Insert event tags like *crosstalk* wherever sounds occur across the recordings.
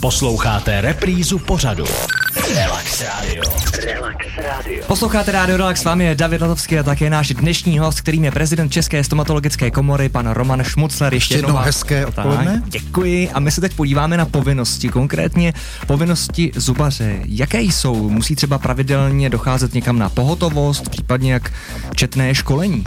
Posloucháte reprízu pořadu. Relax Radio. Relax Radio. Posloucháte Rádio Relax, s vámi je David Latovský a také náš dnešní host, kterým je prezident České stomatologické komory, pan Roman Šmucler. Ještě jednou vás- hezké odpoledne. Tak, děkuji a my se teď podíváme na povinnosti, konkrétně povinnosti zubaře. Jaké jsou? Musí třeba pravidelně docházet někam na pohotovost, případně jak četné školení?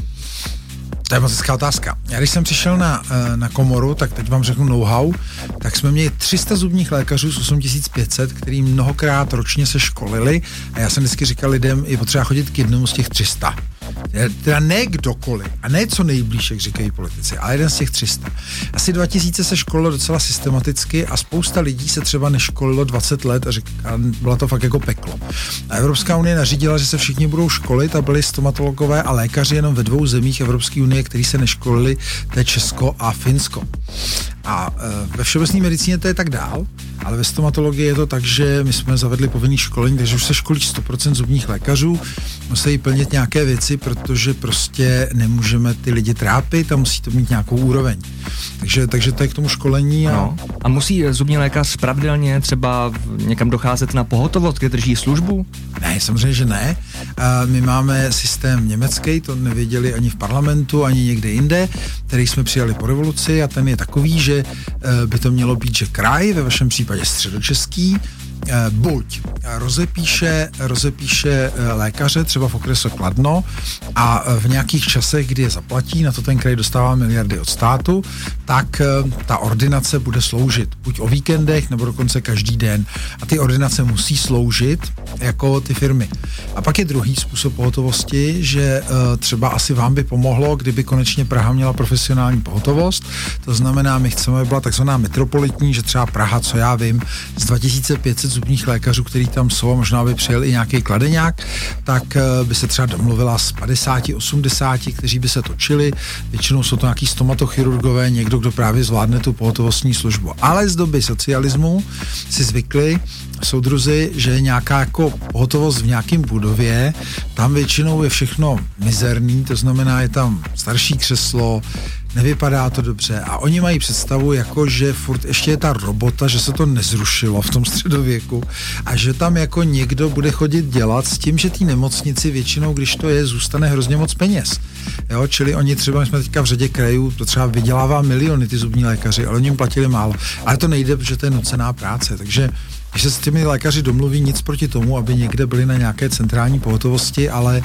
To je moc otázka. Já když jsem přišel na, eh, na komoru, tak teď vám řeknu know-how, tak jsme měli 300 zubních lékařů z 8500, který mnohokrát ročně se školili a já jsem vždycky říkal lidem, je potřeba chodit k jednomu z těch 300. Je- Teda ne kdokoliv, a ne co nejblíž, jak říkají politici, ale jeden z těch 300. Asi 2000 se školilo docela systematicky a spousta lidí se třeba neškolilo 20 let a, řek, a bylo to fakt jako peklo. A Evropská unie nařídila, že se všichni budou školit a byli stomatologové a lékaři jenom ve dvou zemích Evropské unie, který se neškolili, to je Česko a Finsko. A e, ve všeobecné medicíně to je tak dál, ale ve stomatologii je to tak, že my jsme zavedli povinný školení, takže už se školí 100% zubních lékařů, musí plnit nějaké věci, protože prostě nemůžeme ty lidi trápit a musí to mít nějakou úroveň. Takže, takže to je k tomu školení a No. A musí zubní lékař pravidelně třeba někam docházet na pohotovost, kde drží službu? Ne, samozřejmě, že ne. A my máme systém německý, to nevěděli ani v parlamentu, ani někde jinde, který jsme přijali po revoluci a ten je takový, že eh, by to mělo být, že kraj, ve vašem případě středočeský, buď rozepíše, rozepíše eh, lékaře třeba v okresu Kladno a eh, v nějakých časech, kdy je zaplatí, na to ten kraj dostává miliardy od státu, tak eh, ta ordinace bude sloužit buď o víkendech nebo dokonce každý den. A ty ordinace musí sloužit jako ty firmy. A pak je druhý způsob pohotovosti, že eh, třeba asi vám by pomohlo, kdyby konečně Praha měla profesionální pohotovost. To znamená, my chceme, aby byla takzvaná metropolitní, že třeba Praha, co já vím, z 2500 zubních lékařů, který tam jsou, možná by přijel i nějaký kladeňák, tak eh, by se třeba domluvila s 50, 80, kteří by se točili. Většinou jsou to nějaký stomatochirurgové, někdo, kdo právě zvládne tu pohotovostní službu. Ale z doby socialismu si zvykli soudruzi, že nějaká jako pohotovost v nějakém budově, tam většinou je všechno mizerný, to znamená, je tam starší křeslo, nevypadá to dobře a oni mají představu, jako že furt ještě je ta robota, že se to nezrušilo v tom středověku a že tam jako někdo bude chodit dělat s tím, že té nemocnici většinou, když to je, zůstane hrozně moc peněz. Jo, čili oni třeba, my jsme teďka v řadě krajů, to třeba vydělává miliony ty zubní lékaři, ale oni jim platili málo. Ale to nejde, protože to je nucená práce, takže když se s těmi lékaři domluví nic proti tomu, aby někde byli na nějaké centrální pohotovosti, ale,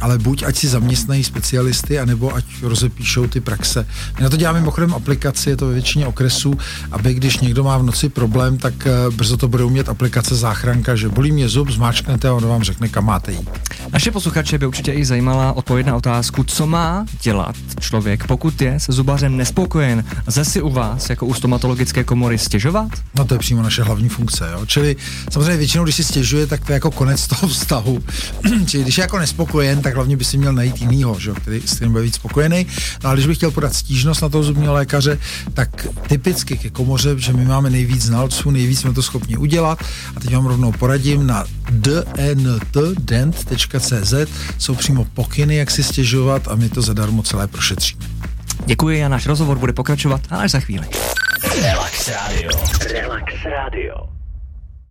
ale buď ať si zaměstnají specialisty, anebo ať rozepíšou ty praxe. My na to děláme mimochodem aplikaci, je to ve většině okresů, aby když někdo má v noci problém, tak eh, brzo to bude umět aplikace záchranka, že bolí mě zub, zmáčknete a ono vám řekne, kam máte jít. Naše posluchače by určitě i zajímala odpověď na otázku, co má dělat člověk, pokud je se zubařem nespokojen. Lze si u vás, jako u stomatologické komory, stěžovat? No to je přímo naše hlavní funkce, jo. Čili samozřejmě většinou, když si stěžuje, tak to je jako konec toho vztahu. *clears throat* Čili když je jako nespokojen, tak hlavně by si měl najít jinýho, že který, s kterým bude víc spokojený. No a když bych chtěl podat stížnost na toho zubního lékaře, tak typicky ke komoře, že my máme nejvíc znalců, nejvíc jsme to schopni udělat. A teď vám rovnou poradím na dent.cz jsou přímo pokyny, jak si stěžovat a my to zadarmo celé prošetříme. Děkuji a náš rozhovor bude pokračovat, ale až za chvíli. Relax Radio. Relax Radio.